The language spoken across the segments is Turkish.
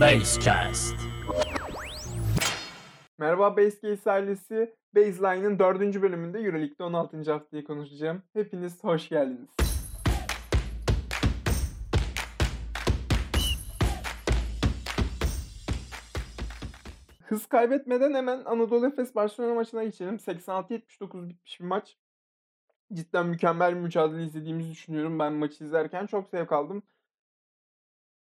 Basecast. Merhaba Basecase ailesi. Baseline'ın 4. bölümünde Euroleague'de 16. haftayı konuşacağım. Hepiniz hoş geldiniz. Hız kaybetmeden hemen Anadolu Efes Barcelona maçına geçelim. 86-79 bitmiş bir maç. Cidden mükemmel bir mücadele izlediğimizi düşünüyorum. Ben maçı izlerken çok zevk aldım.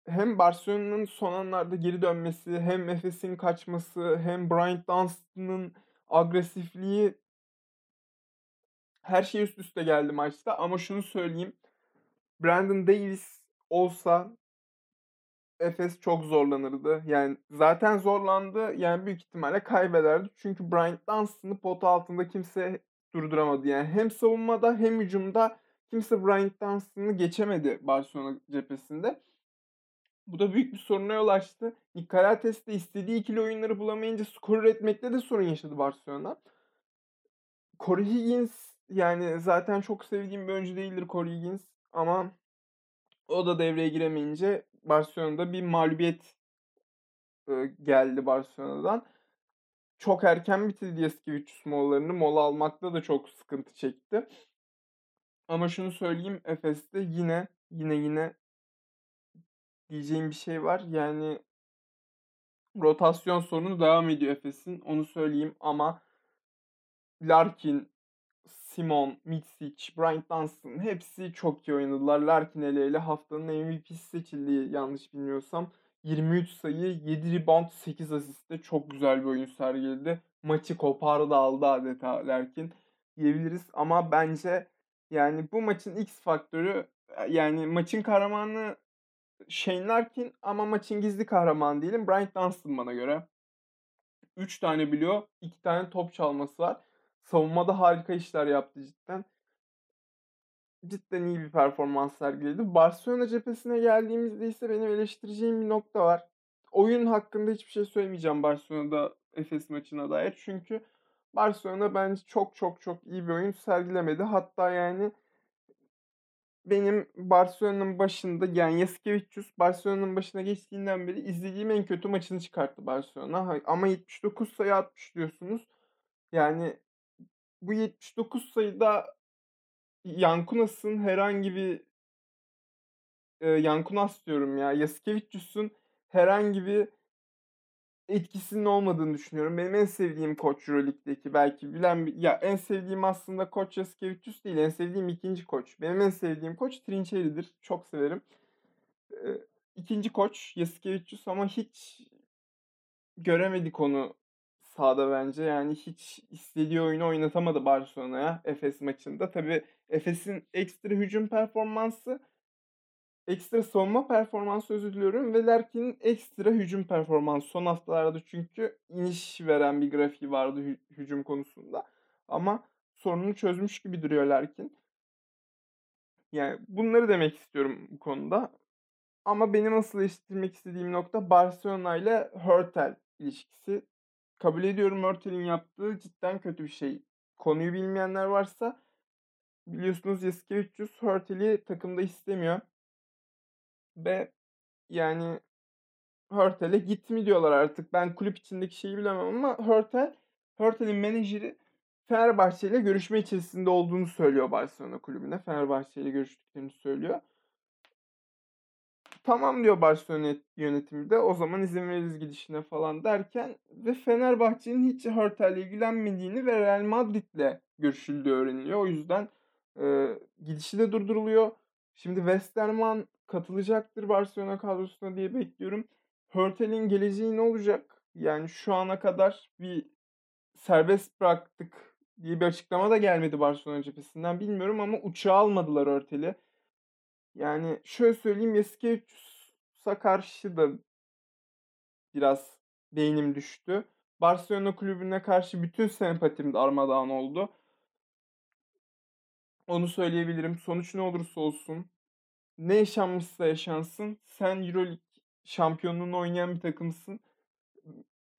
Hem Barcelona'nın son anlarda geri dönmesi, hem Efes'in kaçması, hem Bryant Dunstan'ın agresifliği her şey üst üste geldi maçta. Ama şunu söyleyeyim. Brandon Davis olsa Efes çok zorlanırdı. Yani zaten zorlandı. Yani büyük ihtimalle kaybederdi. Çünkü Bryant Dunstan'ı pot altında kimse durduramadı. Yani hem savunmada hem hücumda kimse Bryant Dunstan'ı geçemedi Barcelona cephesinde. Bu da büyük bir soruna yol açtı. Nikolates de istediği ikili oyunları bulamayınca skor üretmekte de sorun yaşadı Barcelona. Corey Higgins yani zaten çok sevdiğim bir oyuncu değildir Corey Higgins ama o da devreye giremeyince Barcelona'da bir mağlubiyet geldi Barcelona'dan. Çok erken bitirdi Yaskevicius molalarını. Mola almakta da çok sıkıntı çekti. Ama şunu söyleyeyim Efes'te yine yine yine diyeceğim bir şey var. Yani rotasyon sorunu devam ediyor Efes'in. Onu söyleyeyim ama Larkin, Simon, Mitsic, Bryant Dunstan hepsi çok iyi oynadılar. Larkin hele hele haftanın MVP'si seçildi yanlış bilmiyorsam. 23 sayı, 7 rebound, 8 asiste çok güzel bir oyun sergiledi. Maçı kopardı aldı adeta Larkin diyebiliriz. Ama bence yani bu maçın X faktörü yani maçın kahramanı Shane Larkin ama maçın gizli kahramanı değilim. Bryant Dunstan bana göre. 3 tane biliyor. 2 tane top çalması var. Savunmada harika işler yaptı cidden. Cidden iyi bir performans sergiledi. Barcelona cephesine geldiğimizde ise benim eleştireceğim bir nokta var. Oyun hakkında hiçbir şey söylemeyeceğim Barcelona'da Efes maçına dair. Çünkü Barcelona bence çok çok çok iyi bir oyun sergilemedi. Hatta yani benim Barcelona'nın başında yani Yasikevicius Barcelona'nın başına geçtiğinden beri izlediğim en kötü maçını çıkarttı Barcelona. Ama 79 sayı atmış diyorsunuz. Yani bu 79 sayıda Yankunas'ın herhangi bir e, Yankunas diyorum ya. Yasikevicius'un herhangi bir etkisinin olmadığını düşünüyorum. Benim en sevdiğim koç Euroleague'deki belki bilen ya en sevdiğim aslında koç Yasikevicius değil. En sevdiğim ikinci koç. Benim en sevdiğim koç Trinçeri'dir. Çok severim. Ee, ikinci koç Yasikevicius ama hiç göremedik onu sahada bence. Yani hiç istediği oyunu oynatamadı Barcelona'ya Efes maçında. Tabii Efes'in ekstra hücum performansı ekstra savunma performansı özür diliyorum ve Larkin'in ekstra hücum performansı son haftalarda çünkü iniş veren bir grafiği vardı hü- hücum konusunda. Ama sorununu çözmüş gibi duruyor Larkin. Yani bunları demek istiyorum bu konuda. Ama benim asıl eleştirmek istediğim nokta Barcelona ile Hurtel ilişkisi. Kabul ediyorum Hurtel'in yaptığı cidden kötü bir şey. Konuyu bilmeyenler varsa biliyorsunuz Yasikevicius Hurtel'i takımda istemiyor. Ve yani Hurtel'e git mi diyorlar artık. Ben kulüp içindeki şeyi bilemem ama Hurtel, Hurtel'in menajeri Fenerbahçe ile görüşme içerisinde olduğunu söylüyor Barcelona kulübüne. Fenerbahçe ile görüştüklerini söylüyor. Tamam diyor Barcelona yönetimi de o zaman izin veririz gidişine falan derken ve Fenerbahçe'nin hiç Hurtel'le ilgilenmediğini ve Real Madrid'le görüşüldüğü öğreniliyor. O yüzden e, gidişi de durduruluyor. Şimdi Westerman katılacaktır Barcelona kadrosuna diye bekliyorum. Hurtel'in geleceği ne olacak? Yani şu ana kadar bir serbest bıraktık diye bir açıklama da gelmedi Barcelona cephesinden bilmiyorum ama uçağı almadılar Hurtel'i. Yani şöyle söyleyeyim Yasikevicius'a karşı da biraz beynim düştü. Barcelona kulübüne karşı bütün sempatim darmadağın oldu. Onu söyleyebilirim. Sonuç ne olursa olsun ne yaşanmışsa yaşansın sen Euroleague şampiyonluğunu oynayan bir takımsın.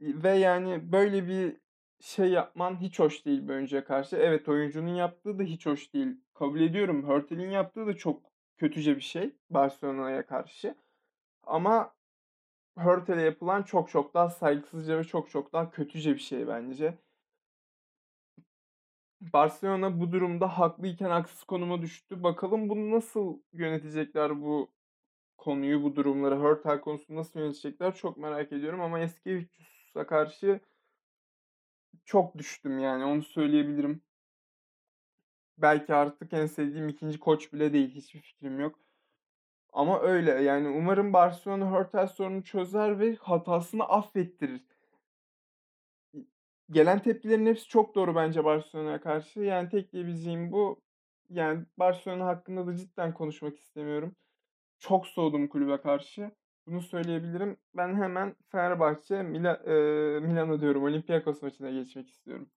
Ve yani böyle bir şey yapman hiç hoş değil bir oyuncuya karşı. Evet oyuncunun yaptığı da hiç hoş değil. Kabul ediyorum. Hurtel'in yaptığı da çok kötüce bir şey Barcelona'ya karşı. Ama Hurtel'e yapılan çok çok daha saygısızca ve çok çok daha kötüce bir şey bence. Barcelona bu durumda haklıyken haksız konuma düştü. Bakalım bunu nasıl yönetecekler bu konuyu, bu durumları, Hurtel konusunu nasıl yönetecekler çok merak ediyorum ama Eskevicius'a karşı çok düştüm yani onu söyleyebilirim. Belki artık en sevdiğim ikinci koç bile değil. Hiçbir fikrim yok. Ama öyle yani umarım Barcelona Hurtel sorununu çözer ve hatasını affettirir. Gelen tepkilerin hepsi çok doğru bence Barcelona'ya karşı. Yani tek diyebileceğim bu. Yani Barcelona hakkında da cidden konuşmak istemiyorum. Çok soğudum kulübe karşı. Bunu söyleyebilirim. Ben hemen Fenerbahçe, Mila, e, Milano diyorum. Olympiakos maçına geçmek istiyorum.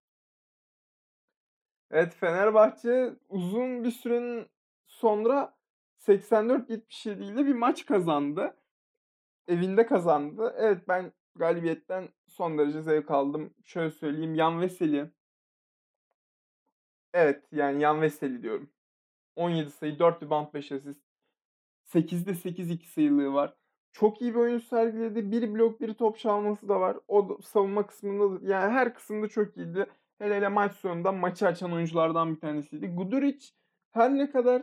Evet Fenerbahçe uzun bir sürenin sonra 84-77 ile bir maç kazandı. Evinde kazandı. Evet ben galibiyetten son derece zevk aldım. Şöyle söyleyeyim Yan Veseli. Evet yani Yan Veseli diyorum. 17 sayı, 4 rebound, 5 asist. 8'de 8 2 sayılığı var. Çok iyi bir oyun sergiledi. Bir blok, bir top çalması da var. O da, savunma kısmında da, yani her kısımda çok iyiydi. Hele hele maç sonunda maçı açan oyunculardan bir tanesiydi. Guduric her ne kadar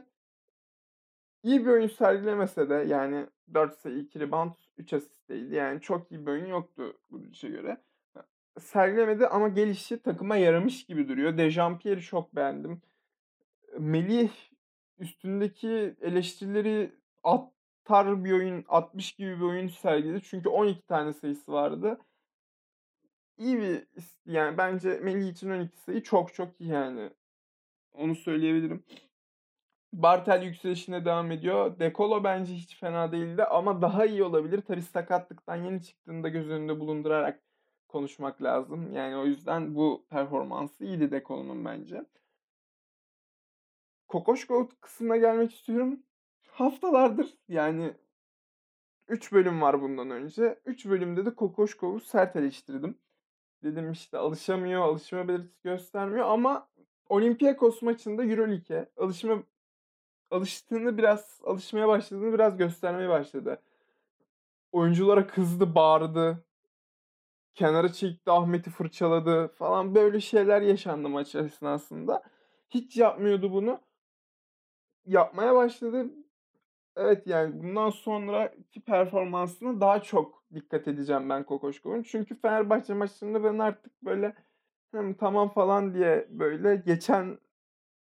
iyi bir oyun sergilemese de yani 4 sayı, 2 rebound, 3 asist değildi. Yani çok iyi bir oyun yoktu Guduric'e göre. Sergilemedi ama gelişi takıma yaramış gibi duruyor. Dejampierre'i çok beğendim. Melih üstündeki eleştirileri atar bir oyun, 60 gibi bir oyun sergiledi. Çünkü 12 tane sayısı vardı. İyi bir yani bence Melih için 12 sayı çok çok iyi yani. Onu söyleyebilirim. Bartel yükselişine devam ediyor. Dekolo bence hiç fena değildi ama daha iyi olabilir. Tabi sakatlıktan yeni çıktığında göz önünde bulundurarak konuşmak lazım. Yani o yüzden bu performansı iyiydi Dekolo'nun bence. Kokoşko kısmına gelmek istiyorum. Haftalardır yani 3 bölüm var bundan önce. 3 bölümde de Kokoşkov'u sert eleştirdim. Dedim işte alışamıyor, alışma belirtisi göstermiyor ama Olympiakos maçında Euroleague'e alışma alıştığını biraz alışmaya başladığını biraz göstermeye başladı. Oyunculara kızdı, bağırdı. Kenara çekti, Ahmet'i fırçaladı falan böyle şeyler yaşandı maç esnasında. Hiç yapmıyordu bunu. Yapmaya başladı. Evet yani bundan sonraki performansına daha çok dikkat edeceğim ben Kokoşkov'un. Çünkü Fenerbahçe maçlarında ben artık böyle tamam falan diye böyle geçen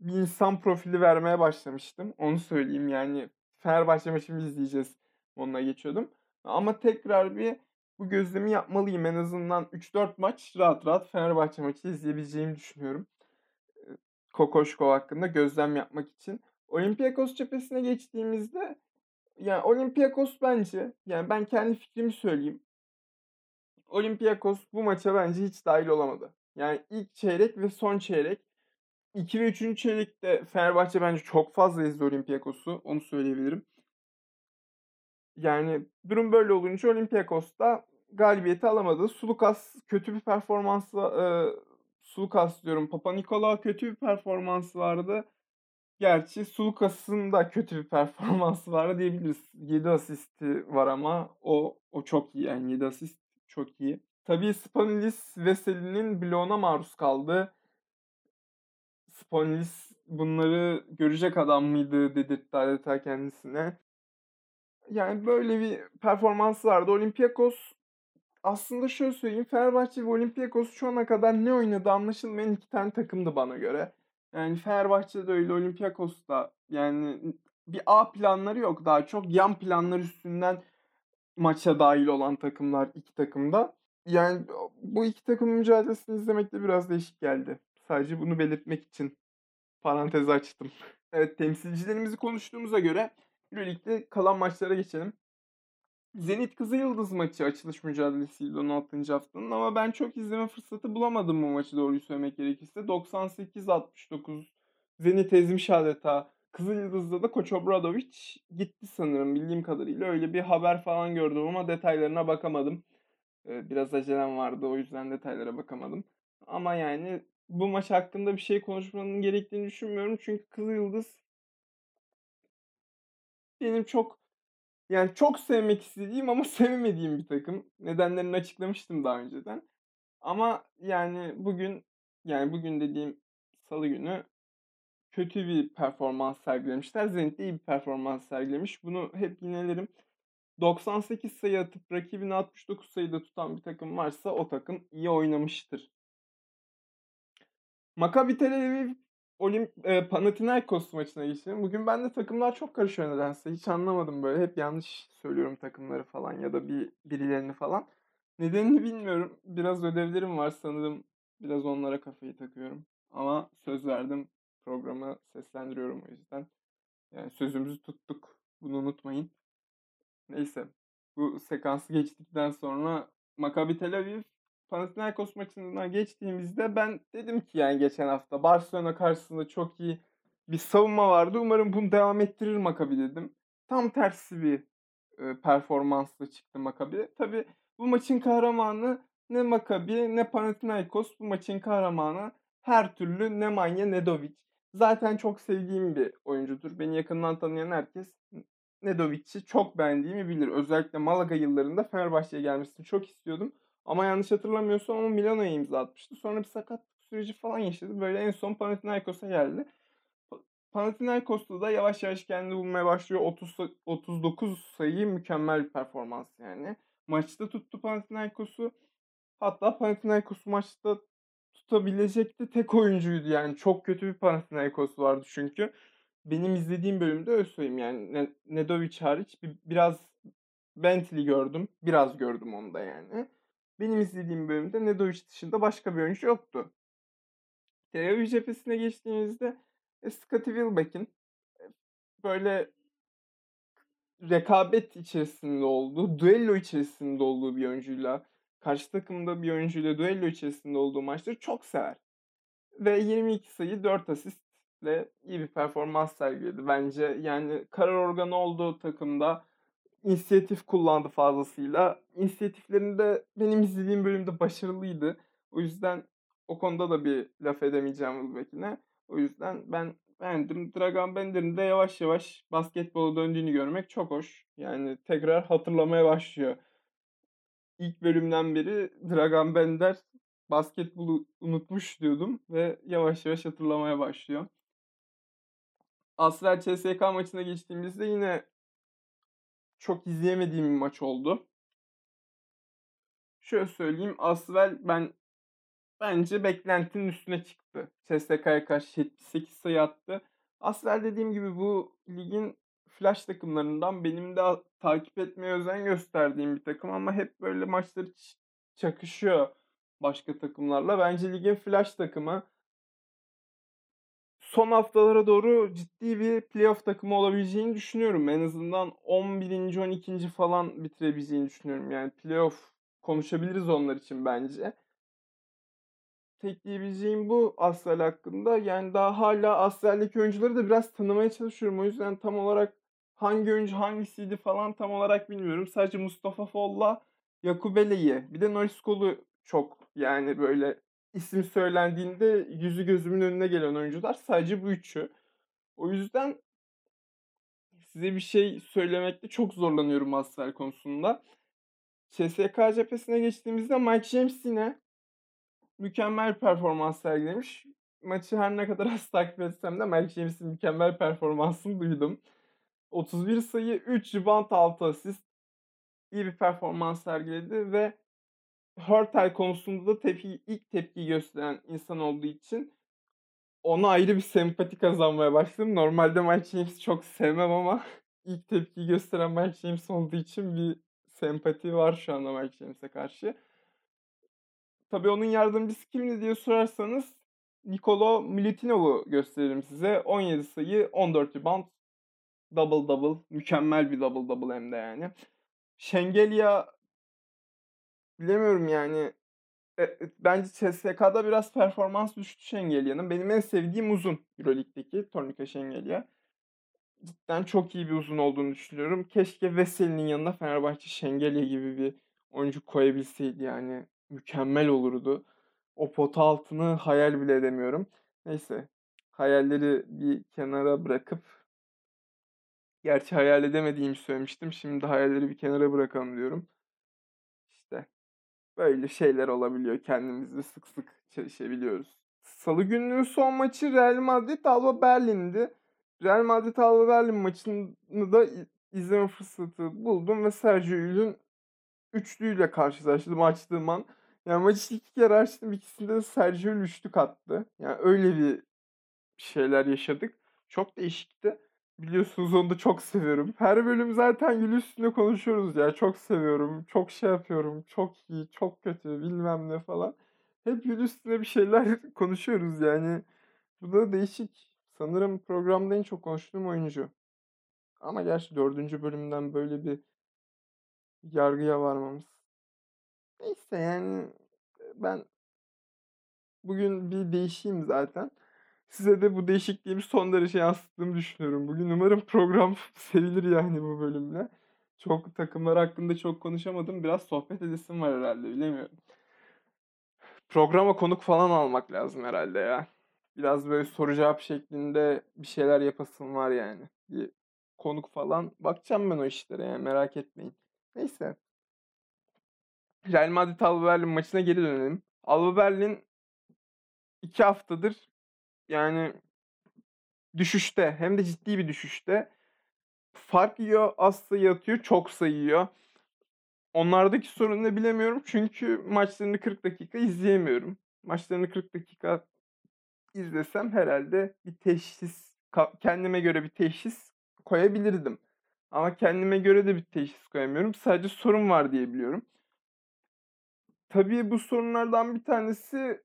bir insan profili vermeye başlamıştım. Onu söyleyeyim yani Fenerbahçe maçını izleyeceğiz. Onunla geçiyordum. Ama tekrar bir bu gözlemi yapmalıyım. En azından 3-4 maç rahat rahat Fenerbahçe maçı izleyebileceğimi düşünüyorum. Kokoşkov hakkında gözlem yapmak için. Olympiakos cephesine geçtiğimizde yani Olympiakos bence yani ben kendi fikrimi söyleyeyim. Olympiakos bu maça bence hiç dahil olamadı. Yani ilk çeyrek ve son çeyrek 2 ve 3. çeyrekte Fenerbahçe bence çok fazla izledi Olympiakos'u. Onu söyleyebilirim. Yani durum böyle olunca Olympiakos da galibiyeti alamadı. Sulukas kötü bir performansla e, Sulukas diyorum. Papa Nikola kötü bir performansı vardı. Gerçi Sulukas'ın da kötü bir performansı var diyebiliriz. 7 asisti var ama o o çok iyi yani 7 asist çok iyi. Tabii Spanilis Veseli'nin bloğuna maruz kaldı. Spanilis bunları görecek adam mıydı dedirtti adeta kendisine. Yani böyle bir performansı vardı. Olympiakos aslında şöyle söyleyeyim. Fenerbahçe ve Olympiakos şu ana kadar ne oynadı anlaşılmayan iki tane takımdı bana göre. Yani Fenerbahçe'de öyle, Olympiakos'ta yani bir A planları yok daha çok yan planlar üstünden maça dahil olan takımlar iki takımda. Yani bu iki takım mücadelesini izlemek de biraz değişik geldi. Sadece bunu belirtmek için parantez açtım. Evet temsilcilerimizi konuştuğumuza göre Euroleague'de kalan maçlara geçelim. Zenit Kızılyıldız maçı açılış mücadelesiydi 16. haftanın ama ben çok izleme fırsatı bulamadım bu maçı doğruyu söylemek gerekirse. 98-69 Zenit ezmiş adeta. Kızılyıldız'da da Koç Obradovic gitti sanırım bildiğim kadarıyla. Öyle bir haber falan gördüm ama detaylarına bakamadım. Biraz acelem vardı o yüzden detaylara bakamadım. Ama yani bu maç hakkında bir şey konuşmanın gerektiğini düşünmüyorum. Çünkü Kızılyıldız benim çok Yani çok sevmek istediğim ama sevmediğim bir takım. Nedenlerini açıklamıştım daha önceden. Ama yani bugün, yani bugün dediğim salı günü kötü bir performans sergilemişler. Zenit iyi bir performans sergilemiş. Bunu hep yinelerim. 98 sayı atıp rakibini 69 sayıda tutan bir takım varsa o takım iyi oynamıştır. Maccabi Tel Aviv Olimp eee, Panathinaikos maçına geçelim. Bugün bende takımlar çok karışıyor nedense. Hiç anlamadım böyle. Hep yanlış söylüyorum takımları falan ya da bir birilerini falan. Nedenini bilmiyorum. Biraz ödevlerim var sanırım. Biraz onlara kafayı takıyorum. Ama söz verdim. Programı seslendiriyorum o yüzden. Yani sözümüzü tuttuk. Bunu unutmayın. Neyse. Bu sekansı geçtikten sonra Maccabi Tel Aviv Panathinaikos maçına geçtiğimizde ben dedim ki yani geçen hafta Barcelona karşısında çok iyi bir savunma vardı. Umarım bunu devam ettirir Maccabi dedim. Tam tersi bir e, performansla çıktı Maccabi. Tabi bu maçın kahramanı ne Maccabi ne Panathinaikos. Bu maçın kahramanı her türlü Nemanja Nedovic. Zaten çok sevdiğim bir oyuncudur. Beni yakından tanıyan herkes Nedovic'i çok beğendiğimi bilir. Özellikle Malaga yıllarında Fenerbahçe'ye gelmesini çok istiyordum. Ama yanlış hatırlamıyorsam o Milano'ya imza atmıştı. Sonra bir sakatlık süreci falan yaşadı. Böyle en son Panathinaikos'a geldi. Panathinaikos'ta da yavaş yavaş kendini bulmaya başlıyor. 30 39 sayı mükemmel bir performans yani. Maçta tuttu Panathinaikos'u. Hatta Panathinaikos maçta tutabilecekti tek oyuncuydu yani. Çok kötü bir Panathinaikos vardı çünkü. Benim izlediğim bölümde öyle söyleyeyim yani. Ne Nedovic hariç bir, biraz Bentley gördüm. Biraz gördüm onu da yani. Benim izlediğim bölümde Nedovic dışında başka bir oyuncu yoktu. Tel Aviv cephesine geçtiğimizde e, Scottie Wilbeck'in e, böyle rekabet içerisinde olduğu, duello içerisinde olduğu bir oyuncuyla, karşı takımda bir oyuncuyla duello içerisinde olduğu maçları çok sever. Ve 22 sayı 4 asistle iyi bir performans sergiledi bence. Yani karar organı olduğu takımda inisiyatif kullandı fazlasıyla. İnisiyatiflerinde benim izlediğim bölümde başarılıydı. O yüzden o konuda da bir laf edemeyeceğim Wilbeck'ine. O yüzden ben beğendim. Dragan Bender'in de yavaş yavaş basketbola döndüğünü görmek çok hoş. Yani tekrar hatırlamaya başlıyor. İlk bölümden beri Dragan Bender basketbolu unutmuş diyordum ve yavaş yavaş hatırlamaya başlıyor. Asfer CSK maçına geçtiğimizde yine çok izleyemediğim bir maç oldu. Şöyle söyleyeyim. Asvel ben bence beklentinin üstüne çıktı. CSK'ya karşı 78 sayı attı. Asvel dediğim gibi bu ligin flash takımlarından benim de takip etmeye özen gösterdiğim bir takım ama hep böyle maçları çakışıyor başka takımlarla. Bence ligin flash takımı son haftalara doğru ciddi bir playoff takımı olabileceğini düşünüyorum. En azından 11. 12. falan bitirebileceğini düşünüyorum. Yani playoff konuşabiliriz onlar için bence. Tek diyebileceğim bu Asvel hakkında. Yani daha hala Asvel'deki oyuncuları da biraz tanımaya çalışıyorum. O yüzden tam olarak hangi oyuncu hangisiydi falan tam olarak bilmiyorum. Sadece Mustafa Foll'la Yakubele'yi bir de Norris Kol'u çok yani böyle isim söylendiğinde yüzü gözümün önüne gelen oyuncular sadece bu üçü. O yüzden size bir şey söylemekte çok zorlanıyorum Asfer konusunda. CSK cephesine geçtiğimizde Mike James yine mükemmel performans sergilemiş. Maçı her ne kadar az takip etsem de Mike James'in mükemmel performansını duydum. 31 sayı, 3 rebound, 6 asist. iyi bir performans sergiledi ve Hurtel konusunda da tepki, ilk tepki gösteren insan olduğu için ona ayrı bir sempati kazanmaya başladım. Normalde Mike James'i çok sevmem ama ilk tepki gösteren Mike James olduğu için bir sempati var şu anda Mike James'e karşı. Tabii onun yardımcısı kimdi diye sorarsanız Nikolo Milutinov'u gösteririm size. 17 sayı, 14 rebound, double double. Mükemmel bir double double hem de yani. Şengelya bilemiyorum yani. E, e, bence CSK'da biraz performans düştü Şengelya'nın. Benim en sevdiğim uzun Euroleague'deki Tornika Şengelya. Cidden çok iyi bir uzun olduğunu düşünüyorum. Keşke Veseli'nin yanına Fenerbahçe Şengelya gibi bir oyuncu koyabilseydi yani. Mükemmel olurdu. O pota altını hayal bile edemiyorum. Neyse. Hayalleri bir kenara bırakıp Gerçi hayal edemediğimi söylemiştim. Şimdi hayalleri bir kenara bırakalım diyorum. Böyle şeyler olabiliyor. Kendimizi sık sık çalışabiliyoruz. Salı gününün son maçı Real Madrid Alba Berlin'di. Real Madrid Alba Berlin maçını da izleme fırsatı buldum ve Sergio Llull'ün üçlüyle karşılaştım açtığım an. Yani maçı iki kere açtım. ikisinde de Sergio Llull üçlük attı. Yani öyle bir şeyler yaşadık. Çok değişikti. Biliyorsunuz onu da çok seviyorum. Her bölüm zaten Gül üstünde konuşuyoruz ya. Çok seviyorum. Çok şey yapıyorum. Çok iyi, çok kötü bilmem ne falan. Hep Gül üstüne bir şeyler konuşuyoruz yani. Bu da değişik. Sanırım programda en çok konuştuğum oyuncu. Ama gerçi dördüncü bölümden böyle bir yargıya varmamız. Neyse yani ben bugün bir değişeyim zaten. Size de bu değişikliğimi son derece yansıttığımı düşünüyorum. Bugün umarım program sevilir yani bu bölümle. Çok takımlar hakkında çok konuşamadım. Biraz sohbet edesim var herhalde bilemiyorum. Programa konuk falan almak lazım herhalde ya. Biraz böyle soru cevap şeklinde bir şeyler yapasım var yani. Bir konuk falan. Bakacağım ben o işlere yani merak etmeyin. Neyse. Real Madrid Alba Berlin maçına geri dönelim. Alba Berlin iki haftadır yani düşüşte hem de ciddi bir düşüşte. Fark yiyor, az sayı atıyor, çok sayıyor. Onlardaki sorun ne bilemiyorum çünkü maçlarını 40 dakika izleyemiyorum. Maçlarını 40 dakika izlesem herhalde bir teşhis, kendime göre bir teşhis koyabilirdim. Ama kendime göre de bir teşhis koyamıyorum. Sadece sorun var diye biliyorum. Tabii bu sorunlardan bir tanesi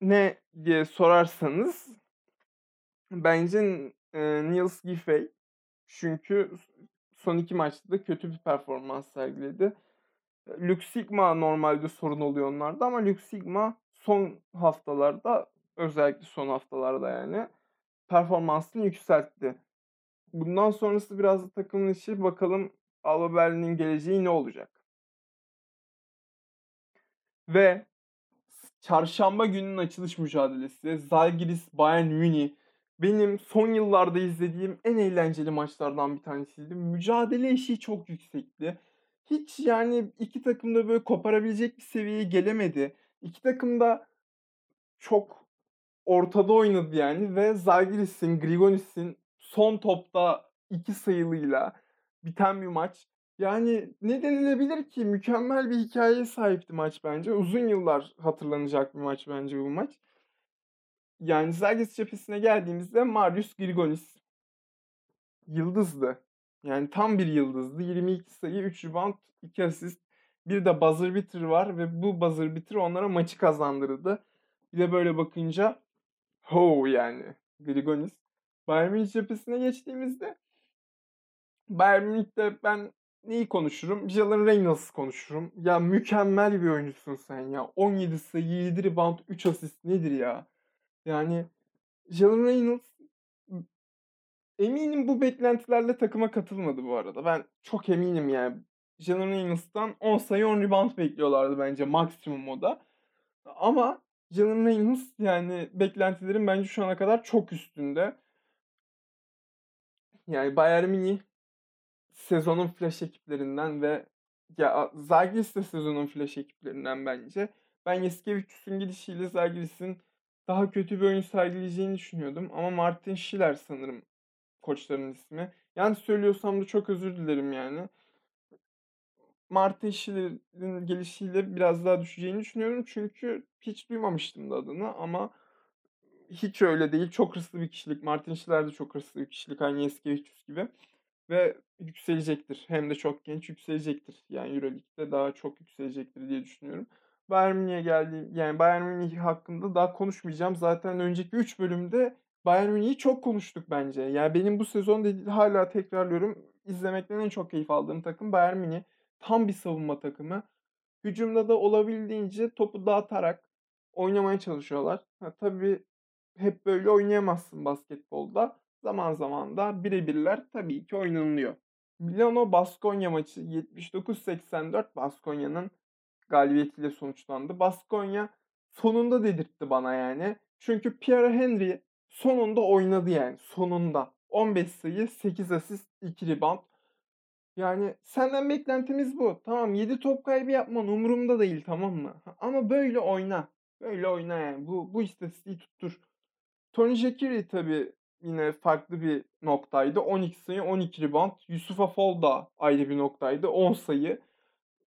ne diye sorarsanız bence e, Niels Giffey. Çünkü son iki maçta da kötü bir performans sergiledi. Lux Sigma normalde sorun oluyor onlarda ama Lux Sigma son haftalarda özellikle son haftalarda yani performansını yükseltti. Bundan sonrası biraz da takımın işi. Bakalım Alba Berlin'in geleceği ne olacak? Ve çarşamba gününün açılış mücadelesi Zalgiris Bayern Münih benim son yıllarda izlediğim en eğlenceli maçlardan bir tanesiydi. Mücadele eşiği çok yüksekti. Hiç yani iki takım da böyle koparabilecek bir seviyeye gelemedi. İki takım da çok ortada oynadı yani ve Zalgiris'in, Grigonis'in son topta iki sayılıyla biten bir maç. Yani ne denilebilir ki? Mükemmel bir hikâyeye sahipti maç bence. Uzun yıllar hatırlanacak bir maç bence bu maç. Yani Zalgiris cephesine geldiğimizde Marius Grigonis yıldızdı. Yani tam bir yıldızdı. 22 sayı, 3 rebound, 2 asist. Bir de buzzer beater var ve bu buzzer beater onlara maçı kazandırdı. Bir de böyle bakınca ho yani Grigonis. Bayern Münih cephesine geçtiğimizde Bayern Münih'te ben neyi konuşurum? Jalen Reynolds konuşurum. Ya mükemmel bir oyuncusun sen ya. 17 sayı, 7 rebound, 3 asist nedir ya? Yani Jalen Reynolds eminim bu beklentilerle takıma katılmadı bu arada. Ben çok eminim yani. Jalen Reynolds'tan 10 sayı 10 rebound bekliyorlardı bence maksimum o da. Ama Jalen Reynolds yani beklentilerin bence şu ana kadar çok üstünde. Yani Bayern Münih sezonun flash ekiplerinden ve ya Zalgiris de sezonun flash ekiplerinden bence. Ben Yeskevicius'un gidişiyle Zalgiris'in daha kötü bir oyun sergileyeceğini düşünüyordum. Ama Martin Schiller sanırım koçların ismi. Yani söylüyorsam da çok özür dilerim yani. Martin Schiller'in gelişiyle biraz daha düşeceğini düşünüyorum. Çünkü hiç duymamıştım da adını ama hiç öyle değil. Çok hırslı bir kişilik. Martin Schiller de çok hırslı bir kişilik. Aynı Yeskevicius gibi. Ve yükselecektir. Hem de çok genç yükselecektir. Yani Euroleague'de daha çok yükselecektir diye düşünüyorum. Bayern Münih'e geldiğim yani Bayern Münih hakkında daha konuşmayacağım. Zaten önceki 3 bölümde Bayern Münih'i çok konuştuk bence. Yani benim bu sezon dedi, hala tekrarlıyorum. izlemekten en çok keyif aldığım takım Bayern Münih. Tam bir savunma takımı. Hücumda da olabildiğince topu dağıtarak oynamaya çalışıyorlar. Ha, tabii hep böyle oynayamazsın basketbolda. Zaman zaman da birebirler tabii ki oynanılıyor. Milano Baskonya maçı 79-84 Baskonya'nın galibiyetiyle sonuçlandı. Baskonya sonunda dedirtti bana yani. Çünkü Pierre Henry sonunda oynadı yani. Sonunda. 15 sayı, 8 asist, 2 rebound. Yani senden beklentimiz bu. Tamam 7 top kaybı yapman umurumda değil tamam mı? Ama böyle oyna. Böyle oyna yani. Bu, bu istatistiği tuttur. Tony Shakiri tabii yine farklı bir noktaydı. 12 sayı, 12 rebound. Yusufa Fall da ayrı bir noktaydı. 10 sayı.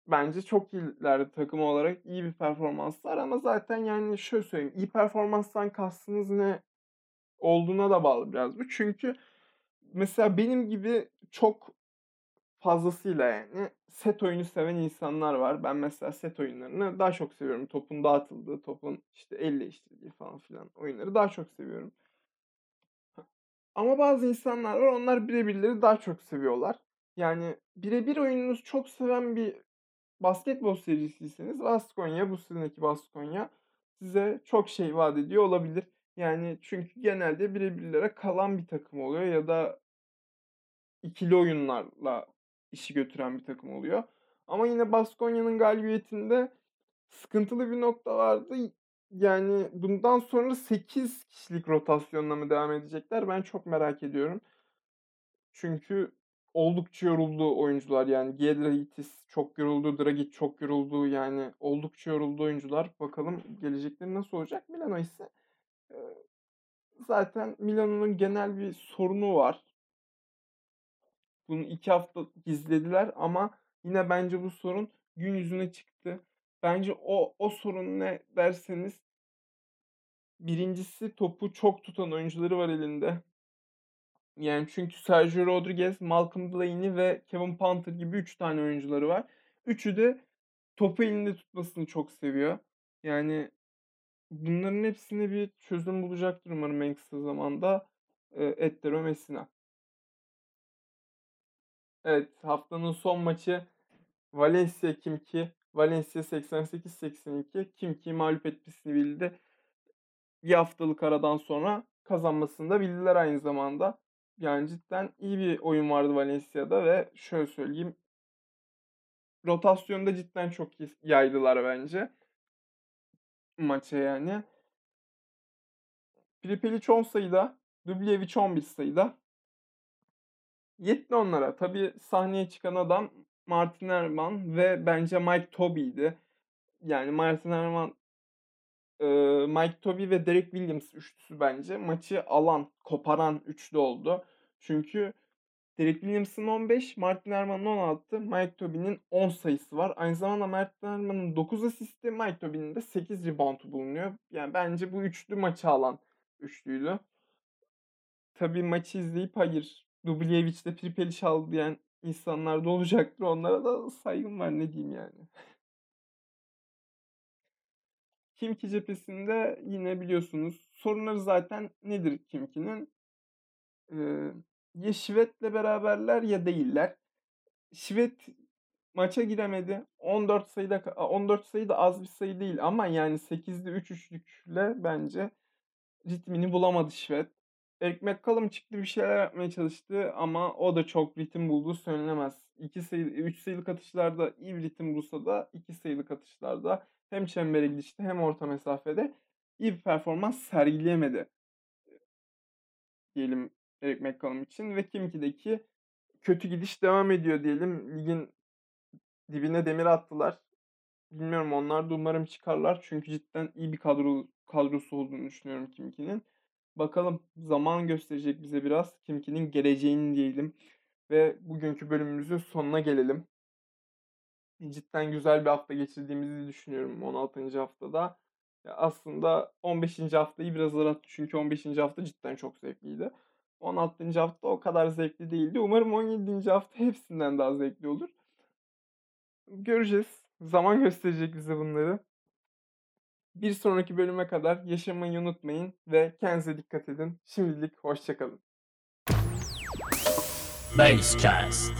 Bence çok iyiler takım olarak. iyi bir performanslar ama zaten yani şöyle söyleyeyim. iyi performanstan kastınız ne olduğuna da bağlı biraz bu. Çünkü mesela benim gibi çok fazlasıyla yani set oyunu seven insanlar var. Ben mesela set oyunlarını daha çok seviyorum. Topun dağıtıldığı, topun işte elle işlediği falan filan oyunları daha çok seviyorum. Ama bazı insanlar var onlar birebirleri daha çok seviyorlar. Yani birebir oyununuz çok seven bir basketbol serisiyseniz Baskonya, bu seneki Baskonya size çok şey vaat ediyor olabilir. Yani çünkü genelde birebirlere kalan bir takım oluyor ya da ikili oyunlarla işi götüren bir takım oluyor. Ama yine Baskonya'nın galibiyetinde sıkıntılı bir nokta vardı. Yani bundan sonra 8 kişilik rotasyonla mı devam edecekler? Ben çok merak ediyorum. Çünkü oldukça yoruldu oyuncular yani. Giedraitis çok yoruldu, Dragic çok yoruldu. Yani oldukça yoruldu oyuncular. Bakalım gelecekleri nasıl olacak? Milano ise zaten Milano'nun genel bir sorunu var. Bunu iki hafta gizlediler ama yine bence bu sorun gün yüzüne çıktı. Bence o o sorun ne derseniz birincisi topu çok tutan oyuncuları var elinde. Yani çünkü Sergio Rodriguez, Malcolm Delaney ve Kevin Panther gibi 3 tane oyuncuları var. Üçü de topu elinde tutmasını çok seviyor. Yani bunların hepsine bir çözüm bulacaktır umarım en kısa zamanda e, Ettero Messina. Evet haftanın son maçı Valencia Kimki. Valencia 88-82 Kimki'yi mağlup etmesini bildi. Bir haftalık aradan sonra kazanmasını da bildiler aynı zamanda. Yani cidden iyi bir oyun vardı Valencia'da ve şöyle söyleyeyim rotasyonda cidden çok iyi yaydılar bence maça yani. Pripelic 10 sayıda, Dubljevic 11 sayıda. Yetti onlara. Tabii sahneye çıkan adam Martin Erman ve bence Mike Tobey'di. Yani Martin Erman, Mike Tobey ve Derek Williams üçlüsü bence maçı alan, koparan üçlü oldu. Çünkü Derek Williams'ın 15, Martin Erman'ın 16, Mike Tobey'nin 10 sayısı var. Aynı zamanda Martin Erman'ın 9 asisti, Mike Tobey'nin de 8 reboundu bulunuyor. Yani bence bu üçlü maçı alan üçlüydü. Tabii maçı izleyip hayır Dubljevic Pripelic aldı diyen insanlar da olacaktır. Onlara da saygım var ne diyeyim yani. Kimki cephesinde yine biliyorsunuz sorunları zaten nedir Kimki'nin? Ee, ya Şivet'le beraberler ya değiller. Şivet maça giremedi. 14 sayıda 14 sayı da az bir sayı değil ama yani 8'de 3 üçlükle bence ritmini bulamadı Şivet. Eric McCollum çıktı bir şeyler yapmaya çalıştı ama o da çok ritim bulduğu söylenemez. 2 sayı 3 sayılık atışlarda iyi bir ritim bulsa da 2 sayılık atışlarda hem çembere gidişte hem orta mesafede iyi bir performans sergileyemedi. Diyelim Eric McCollum için ve Kimki'deki kötü gidiş devam ediyor diyelim. Ligin dibine demir attılar. Bilmiyorum onlar da umarım çıkarlar. Çünkü cidden iyi bir kadro kadrosu olduğunu düşünüyorum Kimki'nin. Bakalım zaman gösterecek bize biraz Kimki'nin geleceğini diyelim. Ve bugünkü bölümümüzün sonuna gelelim. Cidden güzel bir hafta geçirdiğimizi düşünüyorum 16. haftada. Ya aslında 15. haftayı biraz arattı çünkü 15. hafta cidden çok zevkliydi. 16. hafta o kadar zevkli değildi. Umarım 17. hafta hepsinden daha zevkli olur. Göreceğiz. Zaman gösterecek bize bunları. Bir sonraki bölüme kadar yaşamayı unutmayın ve kendinize dikkat edin. Şimdilik hoşçakalın. Basecast.